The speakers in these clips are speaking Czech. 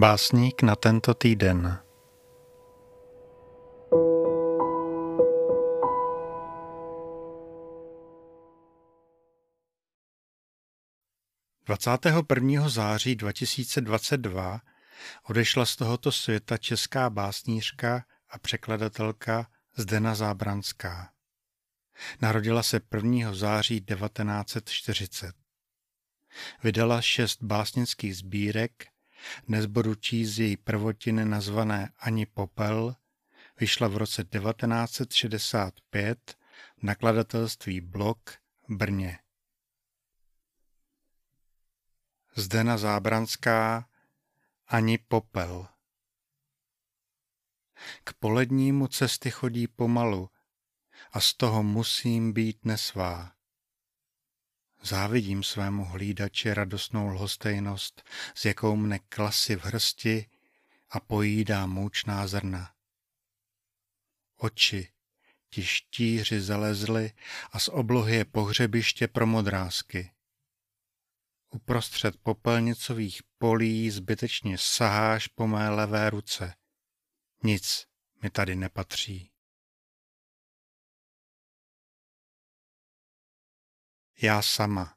Básník na tento týden. Dvacátého prvního září 2022 odešla z tohoto světa česká básnířka a překladatelka Zdena Zábranská. Narodila se 1. září 1940. Vydala šest básnických sbírek dnes budu číst její prvotiny nazvané Ani popel, vyšla v roce 1965 v nakladatelství Blok Brně. Zdena Zábranská Ani popel K polednímu cesty chodí pomalu a z toho musím být nesvá. Závidím svému hlídači radostnou lhostejnost, s jakou mne klasy v hrsti a pojídá moučná zrna. Oči ti štíři zalezly a z oblohy je pohřebiště pro modrázky. Uprostřed popelnicových polí zbytečně saháš po mé levé ruce. Nic mi tady nepatří. Já sama.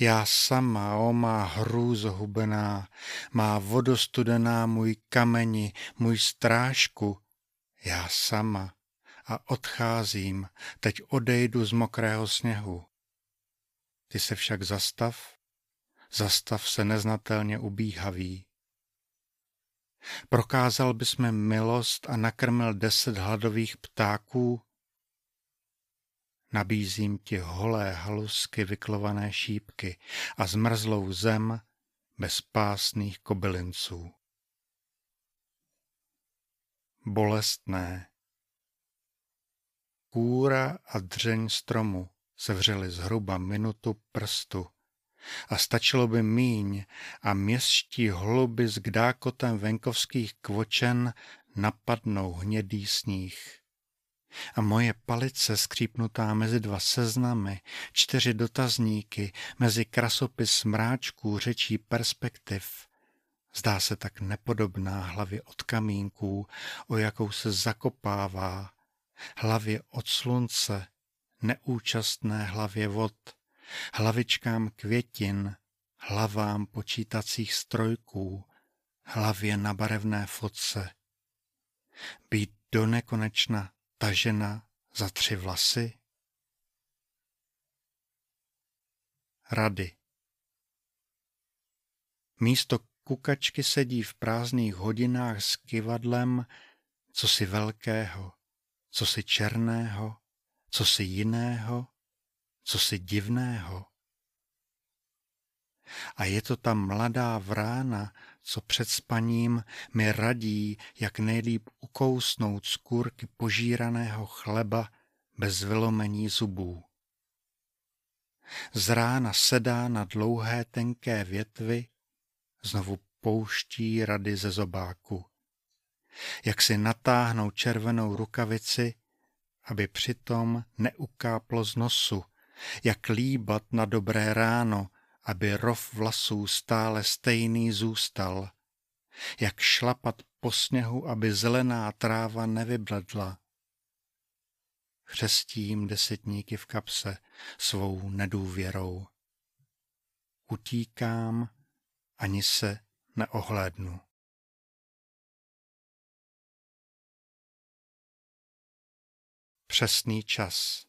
Já sama, o má hrůzo hubená, má vodostudená můj kameni, můj strážku, já sama a odcházím, teď odejdu z mokrého sněhu. Ty se však zastav, zastav se neznatelně ubíhavý. Prokázal bys mi milost a nakrmil deset hladových ptáků, Nabízím ti holé halusky vyklované šípky a zmrzlou zem bez pásných kobylinců. Bolestné. Kůra a dřeň stromu se vřeli zhruba minutu prstu a stačilo by míň a městští holuby s kdákotem venkovských kvočen napadnou hnědý sníh a moje palice skřípnutá mezi dva seznamy, čtyři dotazníky, mezi krasopis mráčků řečí perspektiv, zdá se tak nepodobná hlavě od kamínků, o jakou se zakopává, hlavě od slunce, neúčastné hlavě vod, hlavičkám květin, hlavám počítacích strojků, hlavě na barevné fotce. Být do nekonečna ta žena za tři vlasy? Rady Místo kukačky sedí v prázdných hodinách s kivadlem, co si velkého, co si černého, co si jiného, co si divného. A je to ta mladá vrána, co před spaním mi radí, jak nejlíp ukousnout z kůrky požíraného chleba bez vylomení zubů. Z rána sedá na dlouhé tenké větvi, znovu pouští rady ze zobáku. Jak si natáhnou červenou rukavici, aby přitom neukáplo z nosu, jak líbat na dobré ráno, aby rov vlasů stále stejný zůstal, jak šlapat po sněhu, aby zelená tráva nevybledla. Chřestím desetníky v kapse svou nedůvěrou. Utíkám, ani se neohlédnu. Přesný čas.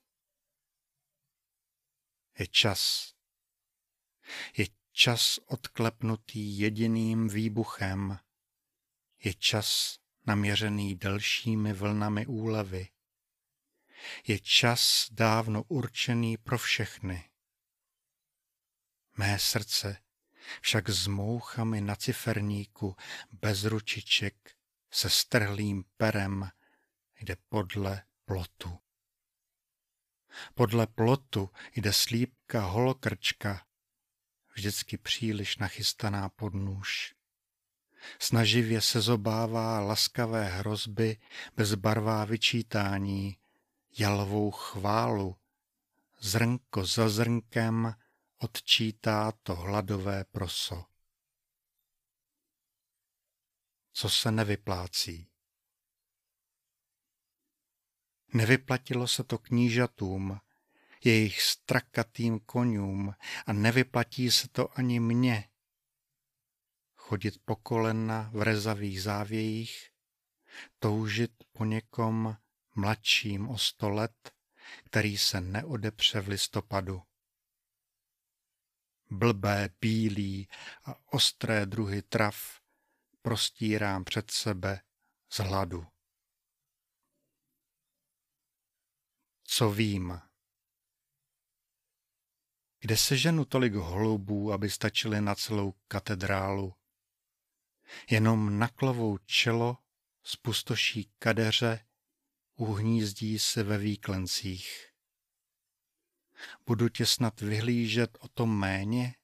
Je čas je čas odklepnutý jediným výbuchem. Je čas naměřený delšími vlnami úlevy. Je čas dávno určený pro všechny. Mé srdce však s mouchami na ciferníku bez ručiček se strhlým perem jde podle plotu. Podle plotu jde slípka holokrčka vždycky příliš nachystaná pod nůž. Snaživě se zobává laskavé hrozby, bezbarvá vyčítání, jalovou chválu, zrnko za zrnkem odčítá to hladové proso. co se nevyplácí. Nevyplatilo se to knížatům, jejich strakatým konňům a nevyplatí se to ani mně. Chodit po kolena v rezavých závějích, toužit po někom mladším o sto let, který se neodepře v listopadu. Blbé, bílý a ostré druhy trav prostírám před sebe z hladu. Co vím? Kde se ženu tolik holubů, aby stačily na celou katedrálu? Jenom na klovou čelo spustoší kadeře uhnízdí se ve výklencích. Budu tě snad vyhlížet o to méně?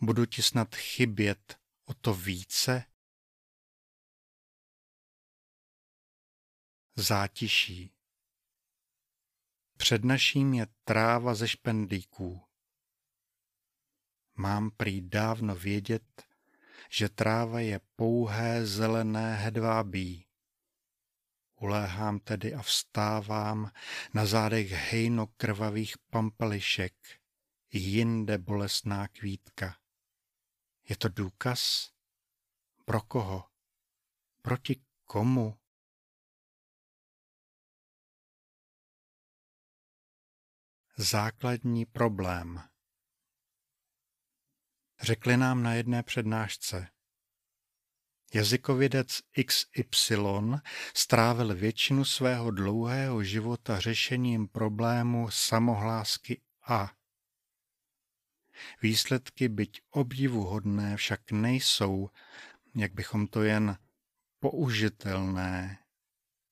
Budu ti snad chybět o to více? Zátiší. Před naším je tráva ze špendlíků. Mám prý dávno vědět, že tráva je pouhé zelené hedvábí. Uléhám tedy a vstávám na zádech hejno krvavých pampelišek, jinde bolestná kvítka. Je to důkaz? Pro koho? Proti komu? Základní problém. Řekli nám na jedné přednášce. Jazykovědec XY strávil většinu svého dlouhého života řešením problému samohlásky A. Výsledky byť obdivuhodné však nejsou, jak bychom to jen použitelné,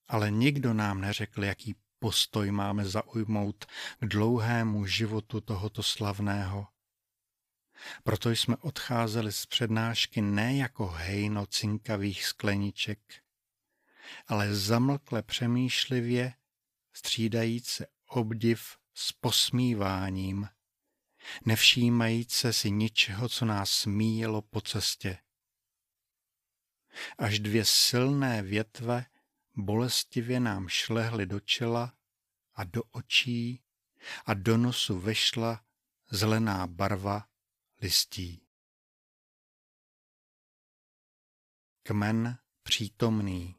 ale nikdo nám neřekl, jaký postoj máme zaujmout k dlouhému životu tohoto slavného. Proto jsme odcházeli z přednášky ne jako hejno cinkavých skleniček, ale zamlkle přemýšlivě, střídajíce obdiv s posmíváním, nevšímajíce si ničeho, co nás smíjelo po cestě. Až dvě silné větve bolestivě nám šlehly do čela a do očí a do nosu vešla zelená barva listí. Kmen přítomný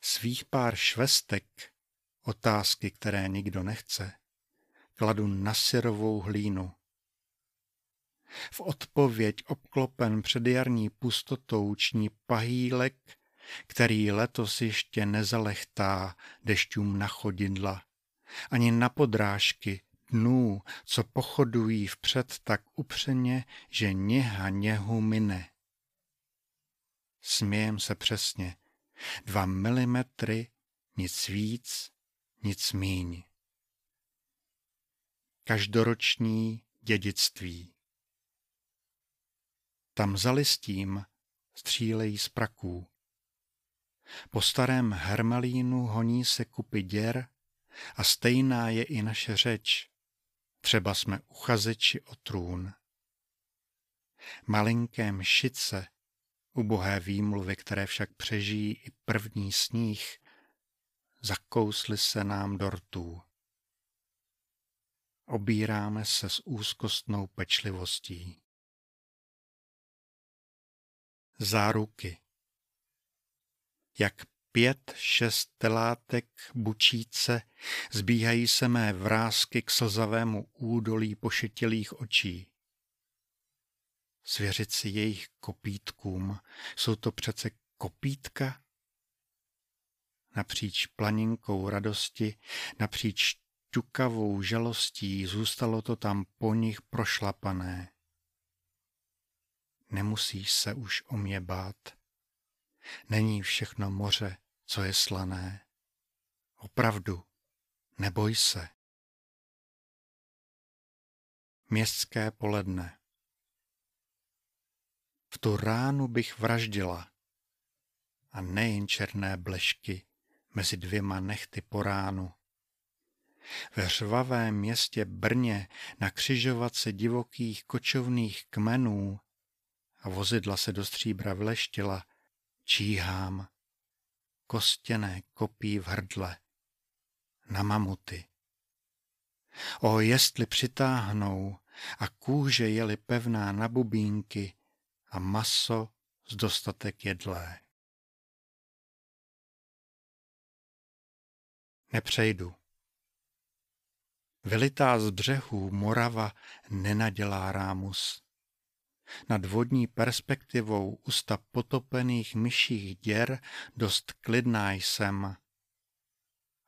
Svých pár švestek, otázky, které nikdo nechce, kladu na syrovou hlínu. V odpověď obklopen předjarní pustotou ční pahýlek který letos ještě nezalechtá dešťům na chodidla, ani na podrážky dnů, co pochodují vpřed tak upřeně, že něha něhu mine. Smějem se přesně. Dva milimetry, nic víc, nic míň. Každoroční dědictví. Tam za listím střílejí z praků. Po starém hermelínu honí se kupy děr a stejná je i naše řeč. Třeba jsme uchazeči o trůn. Malinké mšice, ubohé výmluvy, které však přežijí i první sníh, zakously se nám do rtů. Obíráme se s úzkostnou pečlivostí. Záruky jak pět, šest telátek bučíce zbíhají se mé vrázky k slzavému údolí pošetilých očí. Svěřit si jejich kopítkům, jsou to přece kopítka? Napříč planinkou radosti, napříč ťukavou žalostí zůstalo to tam po nich prošlapané. Nemusíš se už o mě bát. Není všechno moře, co je slané. Opravdu, neboj se. Městské poledne V tu ránu bych vraždila a nejen černé blešky mezi dvěma nechty po ránu. Ve řvavém městě Brně na křižovatce divokých kočovných kmenů a vozidla se do stříbra vleštila, číhám, kostěné kopí v hrdle, na mamuty. O, jestli přitáhnou a kůže jeli pevná na bubínky a maso z dostatek jedlé. Nepřejdu. Vylitá z břehů Morava nenadělá rámus. Nad vodní perspektivou usta potopených myších děr dost klidná jsem.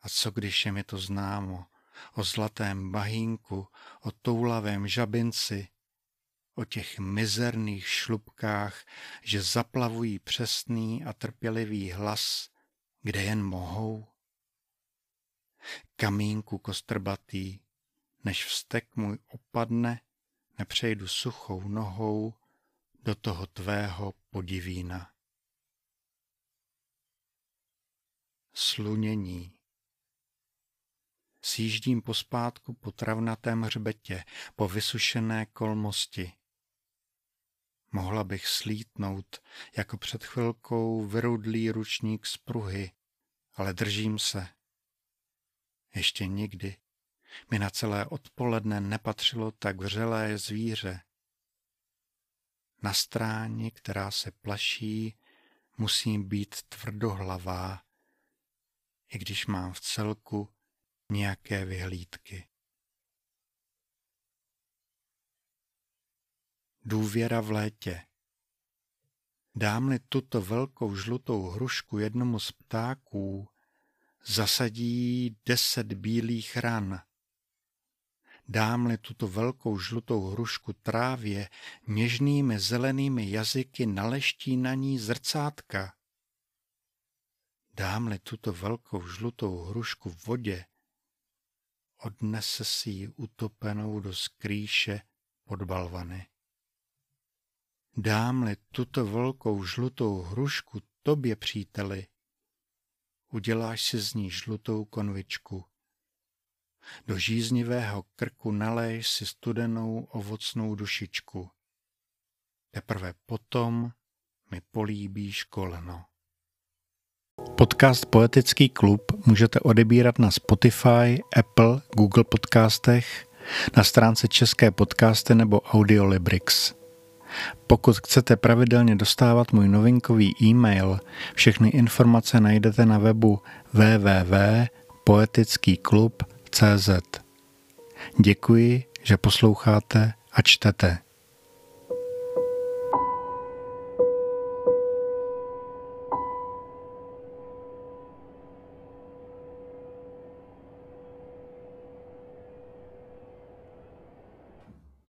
A co když je mi to známo? O zlatém bahínku, o toulavém žabinci, o těch mizerných šlubkách, že zaplavují přesný a trpělivý hlas, kde jen mohou? Kamínku kostrbatý, než vztek můj opadne, nepřejdu suchou nohou do toho tvého podivína. Slunění Sjíždím pospátku po travnatém hřbetě, po vysušené kolmosti. Mohla bych slítnout, jako před chvilkou vyrudlý ručník z pruhy, ale držím se. Ještě nikdy mi na celé odpoledne nepatřilo tak vřelé zvíře. Na stráni, která se plaší, musím být tvrdohlavá, i když mám v celku nějaké vyhlídky. Důvěra v létě. Dám-li tuto velkou žlutou hrušku jednomu z ptáků, zasadí deset bílých ran. Dám-li tuto velkou žlutou hrušku trávě, něžnými zelenými jazyky naleští na ní zrcátka. Dám-li tuto velkou žlutou hrušku v vodě, odnese si ji utopenou do skrýše pod balvany. Dám-li tuto velkou žlutou hrušku tobě, příteli, uděláš si z ní žlutou konvičku. Do žíznivého krku naléž si studenou ovocnou dušičku. Teprve potom mi políbíš koleno. Podcast Poetický klub můžete odebírat na Spotify, Apple, Google podcastech, na stránce České podcasty nebo Audiolibrix. Pokud chcete pravidelně dostávat můj novinkový e-mail, všechny informace najdete na webu www.poetickýklub.cz. Děkuji, že posloucháte a čtete.